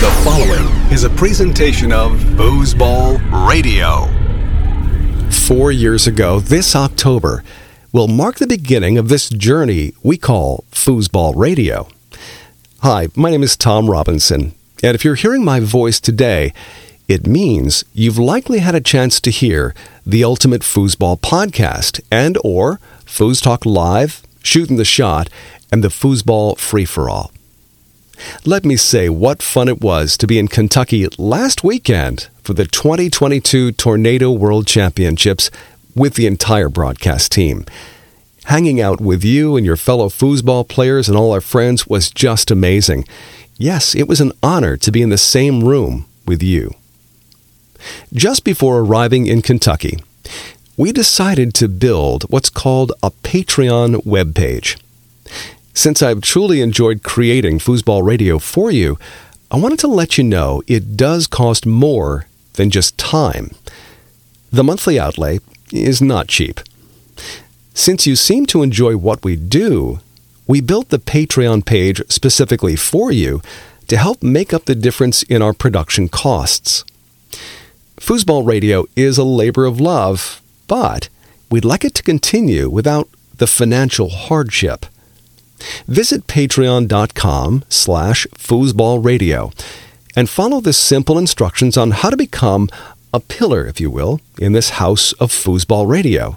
The following is a presentation of Foosball Radio. Four years ago, this October, will mark the beginning of this journey we call Foosball Radio. Hi, my name is Tom Robinson, and if you're hearing my voice today, it means you've likely had a chance to hear the Ultimate Foosball podcast and or Foos Talk Live, Shooting the Shot, and the Foosball Free for All. Let me say what fun it was to be in Kentucky last weekend for the 2022 Tornado World Championships with the entire broadcast team. Hanging out with you and your fellow foosball players and all our friends was just amazing. Yes, it was an honor to be in the same room with you. Just before arriving in Kentucky, we decided to build what's called a Patreon webpage. Since I've truly enjoyed creating Foosball Radio for you, I wanted to let you know it does cost more than just time. The monthly outlay is not cheap. Since you seem to enjoy what we do, we built the Patreon page specifically for you to help make up the difference in our production costs. Foosball Radio is a labor of love, but we'd like it to continue without the financial hardship. Visit patreon.com slash foosballradio and follow the simple instructions on how to become a pillar, if you will, in this house of foosball radio.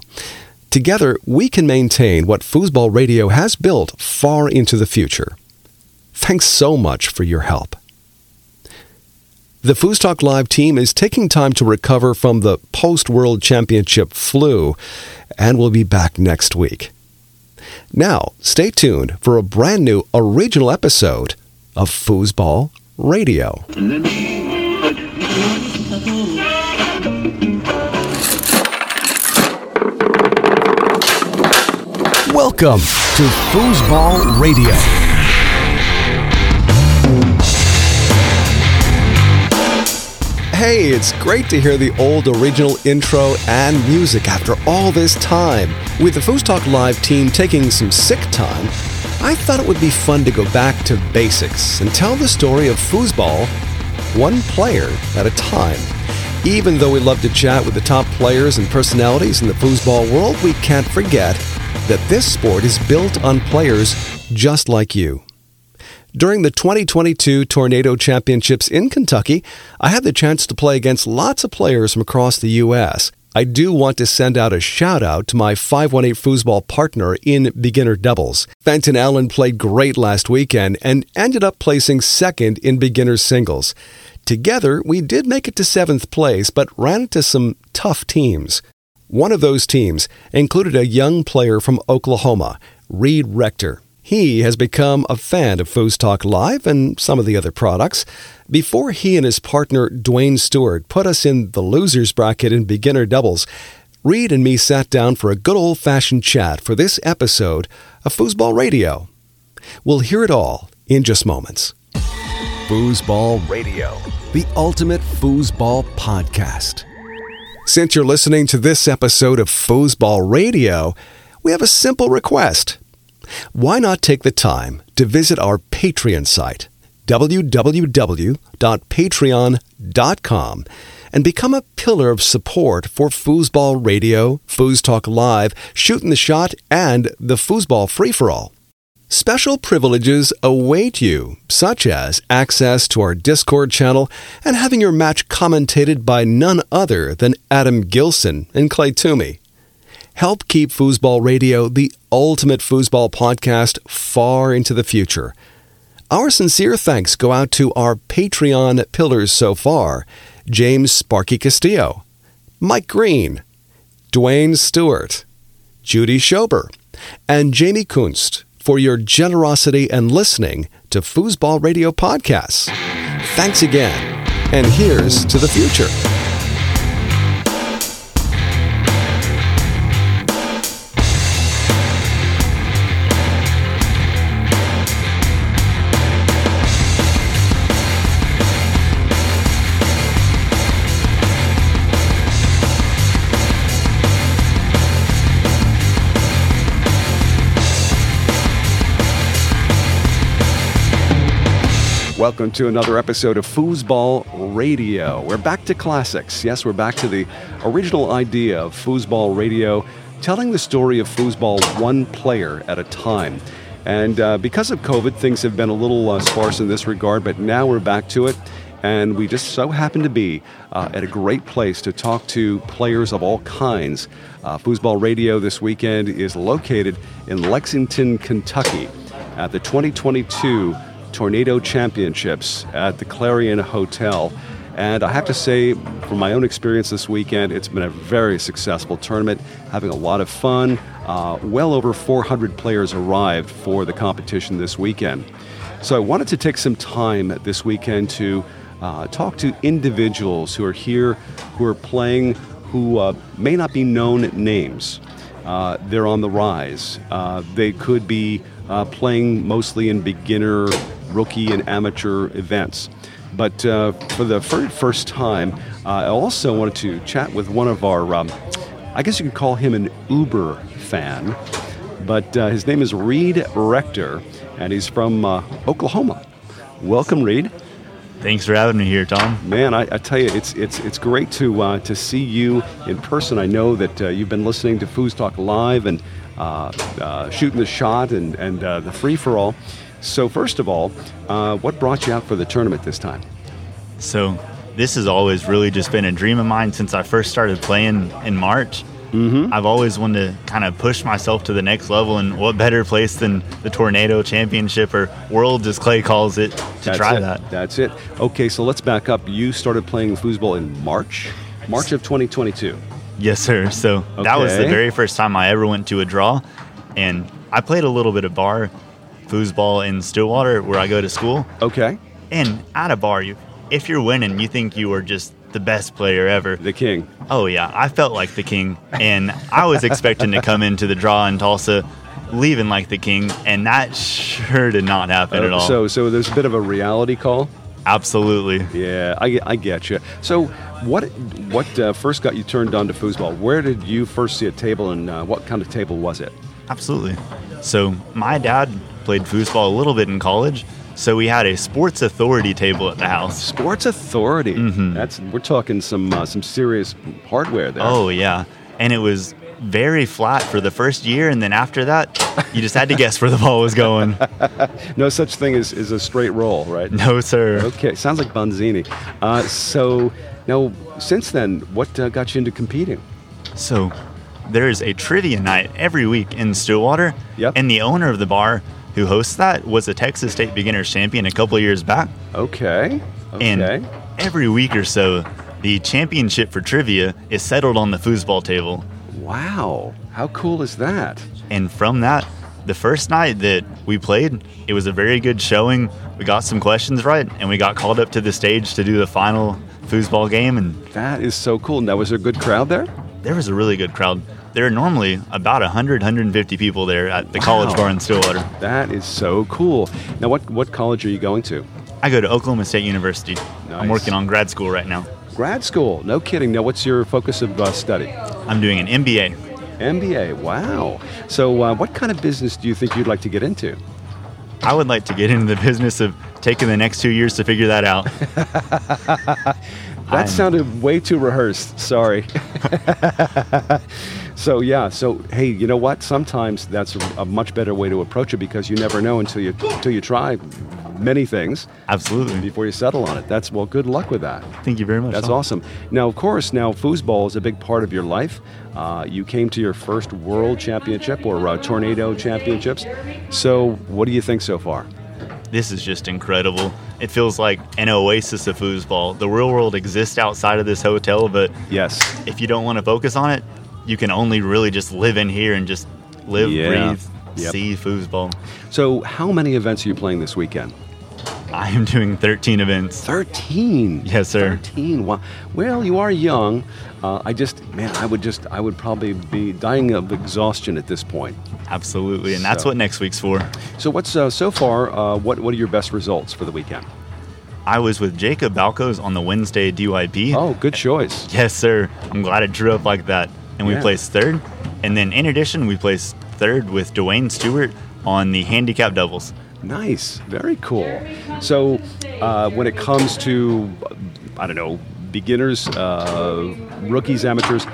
Together, we can maintain what foosball radio has built far into the future. Thanks so much for your help. The Foos Talk Live team is taking time to recover from the post World Championship flu and will be back next week. Now, stay tuned for a brand new original episode of Foosball Radio. Welcome to Foosball Radio. Hey, it's great to hear the old original intro and music after all this time. With the Foos Talk Live team taking some sick time, I thought it would be fun to go back to basics and tell the story of foosball one player at a time. Even though we love to chat with the top players and personalities in the foosball world, we can't forget that this sport is built on players just like you. During the 2022 Tornado Championships in Kentucky, I had the chance to play against lots of players from across the U.S. I do want to send out a shout out to my 518 foosball partner in beginner doubles. Fenton Allen played great last weekend and ended up placing second in beginner singles. Together, we did make it to seventh place, but ran into some tough teams. One of those teams included a young player from Oklahoma, Reed Rector. He has become a fan of Foos Talk Live and some of the other products. Before he and his partner Dwayne Stewart put us in the losers bracket in beginner doubles, Reed and me sat down for a good old fashioned chat for this episode of Foosball Radio. We'll hear it all in just moments. Foosball Radio, the ultimate foosball podcast. Since you're listening to this episode of Foosball Radio, we have a simple request. Why not take the time to visit our Patreon site, www.patreon.com, and become a pillar of support for Foosball Radio, Foos Talk Live, Shooting the Shot, and the Foosball Free for All. Special privileges await you, such as access to our Discord channel and having your match commentated by none other than Adam Gilson and Clay Toomey. Help keep Foosball Radio the ultimate foosball podcast far into the future. Our sincere thanks go out to our Patreon pillars so far James Sparky Castillo, Mike Green, Dwayne Stewart, Judy Schober, and Jamie Kunst for your generosity and listening to Foosball Radio podcasts. Thanks again, and here's to the future. Welcome to another episode of Foosball Radio. We're back to classics. Yes, we're back to the original idea of Foosball Radio, telling the story of foosball one player at a time. And uh, because of COVID, things have been a little uh, sparse in this regard, but now we're back to it. And we just so happen to be uh, at a great place to talk to players of all kinds. Uh, Foosball Radio this weekend is located in Lexington, Kentucky at the 2022 Tornado Championships at the Clarion Hotel. And I have to say, from my own experience this weekend, it's been a very successful tournament, having a lot of fun. Uh, well over 400 players arrived for the competition this weekend. So I wanted to take some time this weekend to uh, talk to individuals who are here, who are playing, who uh, may not be known names. Uh, they're on the rise. Uh, they could be uh, playing mostly in beginner, rookie, and amateur events. But uh, for the very first time, I also wanted to chat with one of our, um, I guess you could call him an Uber fan, but his name is Reed Rector, and he's from Oklahoma. Welcome, Reed. Thanks for having me here, Tom. Man, I, I tell you, it's it's it's great to uh, to see you in person. I know that uh, you've been listening to Foos Talk Live and uh, uh shooting the shot and and uh, the free for all. So first of all, uh, what brought you out for the tournament this time? So this has always really just been a dream of mine since I first started playing in March. Mm-hmm. I've always wanted to kind of push myself to the next level, and what better place than the Tornado Championship or World, as Clay calls it, to That's try it. that. That's it. Okay, so let's back up. You started playing foosball in March, March of 2022. Yes, sir. So that was the very first time I ever went to a draw, and I played a little bit of bar foosball in Stillwater, where I go to school. Okay, And at a bar, you if you're winning, you think you are just the best player ever. the king. Oh yeah, I felt like the king, and I was expecting to come into the draw in Tulsa, leaving like the king, and that sure did not happen at Uh, all. So so there's a bit of a reality call. Absolutely. Yeah, I, I get you. So, what what uh, first got you turned on to foosball? Where did you first see a table, and uh, what kind of table was it? Absolutely. So my dad played foosball a little bit in college, so we had a sports authority table at the house. Sports Authority. Mm-hmm. That's we're talking some uh, some serious hardware there. Oh yeah, and it was very flat for the first year, and then after that, you just had to guess where the ball was going. no such thing as, as a straight roll, right? No sir. Okay, sounds like Bonzini. Uh, so now, since then, what uh, got you into competing? So there is a trivia night every week in Stillwater. Yep. And the owner of the bar who hosts that was a Texas State Beginners champion a couple of years back. Okay. Okay. And every week or so, the championship for trivia is settled on the foosball table. wow, how cool is that? And from that, the first night that we played, it was a very good showing. We got some questions right, and we got called up to the stage to do the final foosball game. And That is so cool. Now, was there a good crowd there? there was a really good crowd. There are normally about 100, 150 people there at the college bar in Stillwater. That is so cool. Now, what what college are you going to? I go to Oklahoma State University. Nice. I'm working on grad school right now. Grad school. No kidding. Now, what's your focus of uh, study? I'm doing an MBA. MBA. Wow. So, uh, what kind of business do you think you'd like to get into? I would like to get into the business of taking the next two years to figure that out. That I'm- sounded way too rehearsed. Sorry. so yeah. So hey, you know what? Sometimes that's a, a much better way to approach it because you never know until you until you try many things Absolutely. before you settle on it. That's well. Good luck with that. Thank you very much. That's Tom. awesome. Now, of course, now foosball is a big part of your life. Uh, you came to your first World Championship or uh, Tornado Championships. So, what do you think so far? This is just incredible. It feels like an oasis of foosball. The real world exists outside of this hotel, but Yes. if you don't want to focus on it, you can only really just live in here and just live, Yeah. breathe, Yep. see foosball. So, how many events are you playing this weekend? I am doing 13 events. 13. Yes, sir. 13. Wow. Well, you are young. Uh, I just, man, I would just, I would probably be dying of exhaustion at this point. Absolutely. And that's what next week's for. So, what's uh, so far? Uh, what What are your best results for the weekend? I was with Jacob Balcos on the Wednesday DYP. Oh, good choice. Yes, sir. I'm glad it drew up like that. And we Yeah. placed third. And then in addition, we placed third with Dwayne Stewart on the handicap doubles. Nice, very cool. So, uh, when it comes to, I don't know, beginners, uh, rookies, amateurs,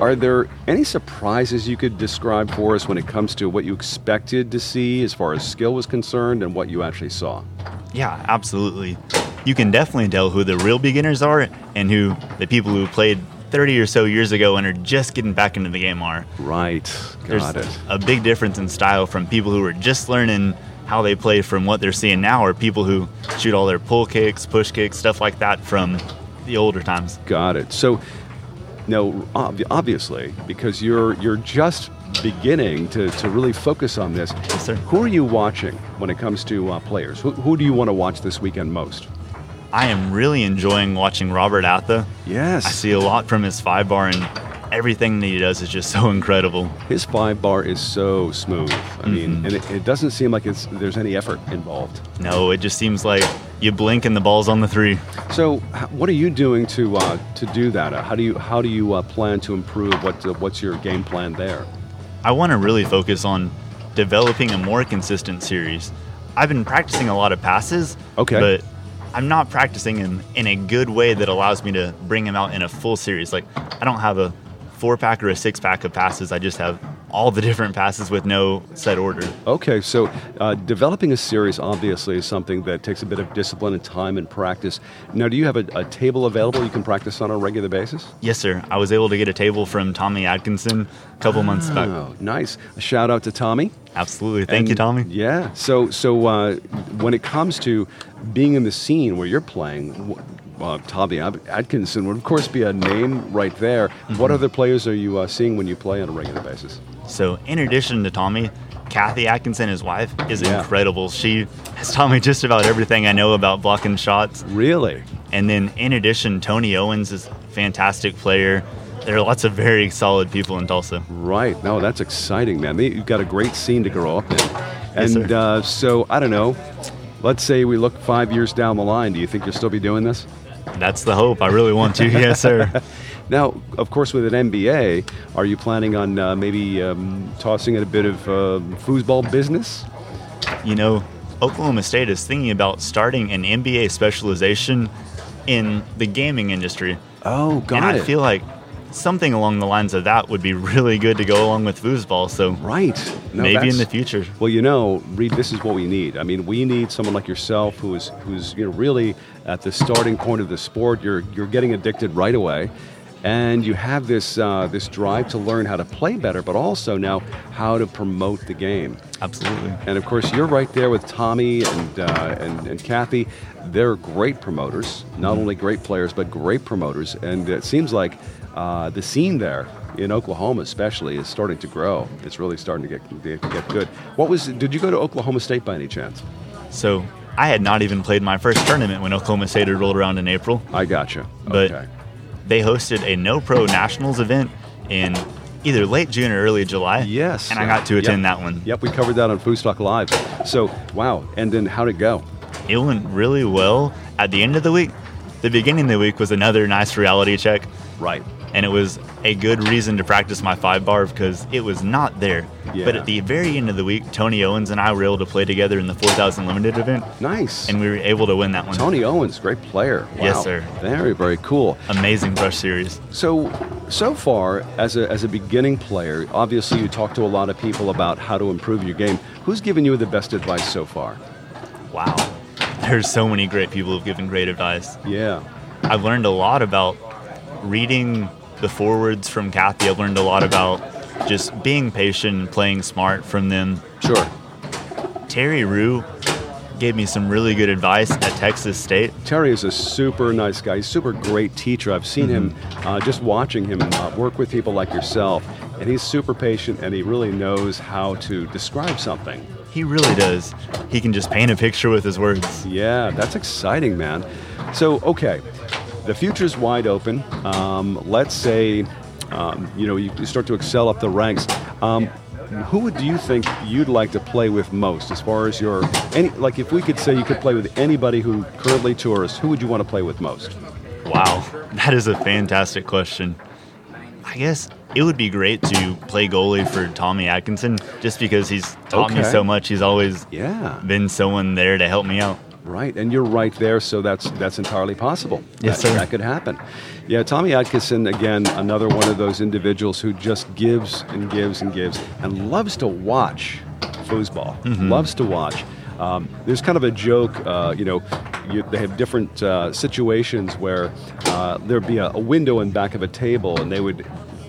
are there any surprises you could describe for us when it comes to what you expected to see as far as skill was concerned and what you actually saw? Yeah, absolutely. You can definitely tell who the real beginners are and who the people who played 30 or so years ago and are just getting back into the game are. Right, got There's it. a big difference in style from people who are just learning how they play from what they're seeing now or people who shoot all their pull kicks, push kicks, stuff like that from the older times. Got it. So, now, ob- obviously, because you're you're just beginning to, to really focus on this, Yes, sir. who are you watching when it comes to uh, players? Who, who do you want to watch this weekend most? I am really enjoying watching Robert Atha. Yes. I see a lot from his five bar and everything that he does is just so incredible. His five bar is so smooth. I mean, and it, it doesn't seem like it's there's any effort involved. No, it just seems like you blink and the ball's on the three. So, what are you doing to uh, to do that? Uh, how do you how do you uh, plan to improve? What uh, what's your game plan there? I want to really focus on developing a more consistent series. I've been practicing a lot of passes, Okay. but I'm not practicing them in a good way that allows me to bring him out in a full series. Like I don't have a four pack or a six pack of passes. I just have all the different passes with no set order. Okay, so uh, developing a series obviously is something that takes a bit of discipline and time and practice. Now, do you have a, a table available you can practice on a regular basis? Yes, sir. I was able to get a table from Tommy Atkinson a couple months back. Oh, nice. A shout out to Tommy. Absolutely. Thank you, Tommy. Yeah. So, so uh, when it comes to being in the scene where you're playing, uh, Tommy Atkinson would of course be a name right there. Mm-hmm. What other players are you uh, seeing when you play on a regular basis? So, in addition to Tommy, Kathy Atkinson, his wife, is Yeah. incredible. She has taught me just about everything I know about blocking shots. Really? And then, in addition, Tony Owens is a fantastic player. There are lots of very solid people in Tulsa. Right. No, that's exciting, man. You've got a great scene to grow up in. Yes, And sir. uh, so, I don't know. Let's say we look five years down the line. Do you think you'll still be doing this? That's the hope. I really want to. yes, sir. Now, of course, with an MBA, are you planning on uh, maybe um, tossing in a bit of uh, foosball business? You know, Oklahoma State is thinking about starting an MBA specialization in the gaming industry. Oh, got and I it. feel like something along the lines of that would be really good to go along with foosball. So right. No, maybe in the future. Well, you know, Reed, this is what we need. I mean, we need someone like yourself who is who's you know really at the starting point of the sport. You're you're getting addicted right away, and you have this uh, this drive to learn how to play better, but also now how to promote the game. Absolutely. And of course, you're right there with Tommy and uh, and, and Kathy. They're great promoters, not only great players but great promoters. And it seems like uh, the scene there in Oklahoma, especially, is starting to grow. It's really starting to get to get good. What was? Did you go to Oklahoma State by any chance? So I had not even played my first tournament when Oklahoma State had rolled around in April. I gotcha. But okay. They hosted a no pro nationals event in either late June or early July. Yes. And I got to attend Yep. that one. Yep, we covered that on Foos Talk Live. So, wow. And then how'd it go? It went really well. At the end of the week, the beginning of the week was another nice reality check. Right. And it was a good reason to practice my five bar because it was not there. Yeah. But at the very end of the week, Tony Owens and I were able to play together in the 4,000 limited event, Nice. and we were able to win that one. Tony Owens, great player. Wow. Yes, sir. Very, very cool. Amazing brush series. So, so far as a, as a beginning player, obviously you talk to a lot of people about how to improve your game. Who's given you the best advice so far? Wow. There's so many great people who've given great advice. Yeah. I've learned a lot about reading the forwards from Kathy. I've learned a lot about just being patient and playing smart from them. Sure. Terry Rue gave me some really good advice at Texas State. Terry is a super nice guy. He's a super great teacher. I've seen him uh, just watching him uh, work with people like yourself, and he's super patient and he really knows how to describe something. He really does. He can just paint a picture with his words. Yeah, that's exciting, man. So, okay, the future's wide open. Um, let's say, um, you know, you start to excel up the ranks. Um, who do you think you'd like to play with most, as far as your any? Like, if we could say you could play with anybody who currently tours, who would you want to play with most? Wow, that is a fantastic question. I guess it would be great to play goalie for Tommy Atkinson just because he's taught me so much. He's always Yeah. been someone there to help me out. Right, and you're right there, so that's that's entirely possible. Yes, that, sir. That could happen. Yeah, Tommy Atkinson again, another one of those individuals who just gives and gives and gives, and loves to watch foosball. Mm-hmm. Loves to watch. Um, there's kind of a joke, uh, you know, you, they have different uh, situations where uh, there'd be a, a window in back of a table, and they would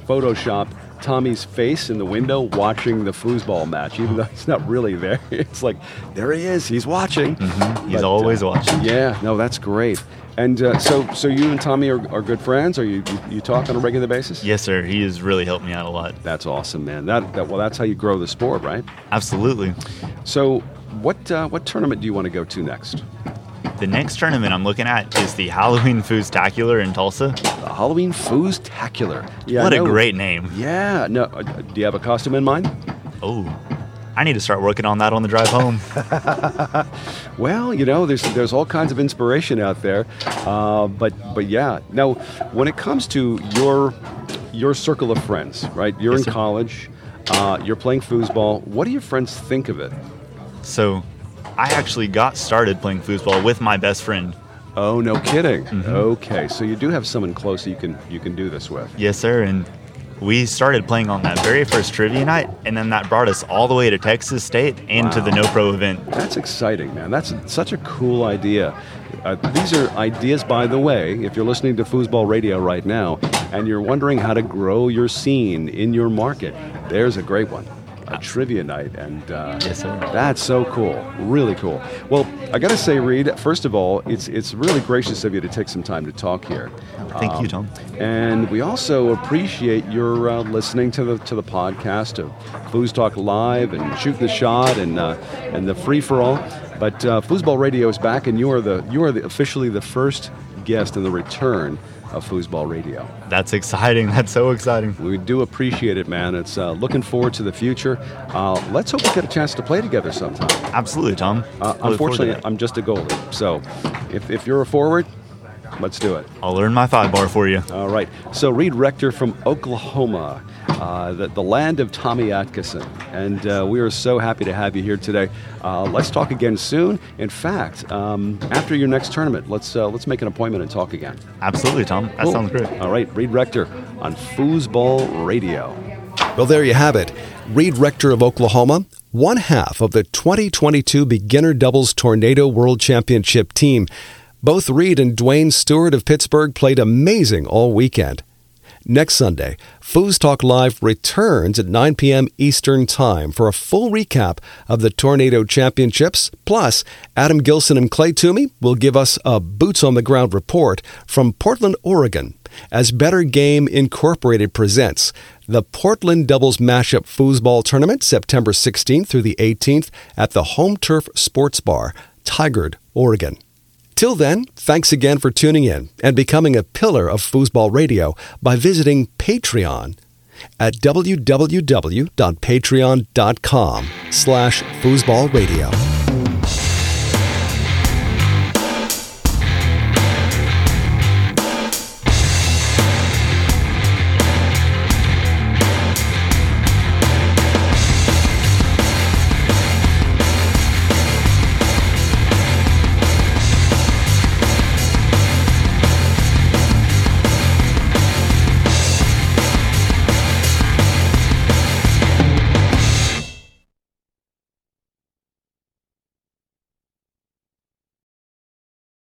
Photoshop Tommy's face in the window watching the foosball match, even though he's not really there. It's like, there he is, he's watching. Mm-hmm. He's But, uh, always watching. Yeah, no, that's great. And uh, so, so you and Tommy are, are good friends, Are you, you you talk on a regular basis? Yes, sir. He has really helped me out a lot. That's awesome, man. That, that well, that's how you grow the sport, right? Absolutely. So, what uh, what tournament do you want to go to next? The next tournament I'm looking at is the Halloween Foos-tacular in Tulsa. The Halloween Foos-tacular. Yeah, what a great name. Yeah. No, uh, do you have a costume in mind? Oh, I need to start working on that on the drive home. Well, you know, there's there's all kinds of inspiration out there, uh, but but yeah. Now, when it comes to your your circle of friends, right? You're Yes, in sir. college, uh, you're playing foosball. What do your friends think of it? so, I actually got started playing foosball with my best friend. Oh, no kidding. Mm-hmm. Okay, so you do have someone close you can you can do this with. Yes, sir. And we started playing on that very first trivia night, and then that brought us all the way to Texas State and to the Wow. No Pro event. That's exciting, man. That's such a cool idea. Uh, these are ideas, by the way, if you're listening to Foosball Radio right now and you're wondering how to grow your scene in your market, there's a great one. A trivia night, and uh, Yes, that's so cool, really cool. Well, I got to say, Reed. First of all, it's it's really gracious of you to take some time to talk here. Thank you, Um, Tom. And we also appreciate your uh, listening to the to the podcast of Foos Talk Live and Shoot the Shot and uh, and the Free for All. But uh, Foosball Radio is back, and you are the you are the, officially the first guest in the return of Foosball Radio. That's exciting. That's so exciting. We do appreciate it, man. It's uh, looking forward to the future. Uh, let's hope we get a chance to play together sometime. Absolutely, Tom. Uh, forward to unfortunately. I'm just a goalie, so if, if you're a forward, let's do it. I'll learn my five bar for you. All right. So Reed Rector from Oklahoma, uh, the, the land of Tommy Atkinson. And uh, we are so happy to have you here today. Uh, let's talk again soon. In fact, um, after your next tournament, let's, uh, let's make an appointment and talk again. Absolutely, Tom. That Cool. sounds great. All right. Reed Rector on Foosball Radio. Well, there you have it. Reed Rector of Oklahoma, one half of the 2022 Beginner Doubles Tornado World Championship team. Both Reed and Dwayne Stewart of Pittsburgh played amazing all weekend. Next Sunday, Foos Talk Live returns at 9 p.m. Eastern Time for a full recap of the Tornado Championships. Plus, Adam Gilson and Clay Toomey will give us a boots on the ground report from Portland, Oregon, as Better Game Incorporated presents the Portland Doubles Mashup Foosball Tournament September 16th through the 18th at the Home Turf Sports Bar, Tigard, Oregon. Till then, thanks again for tuning in and becoming a pillar of Foosball Radio by visiting Patreon at www.patreon.com slash foosballradio.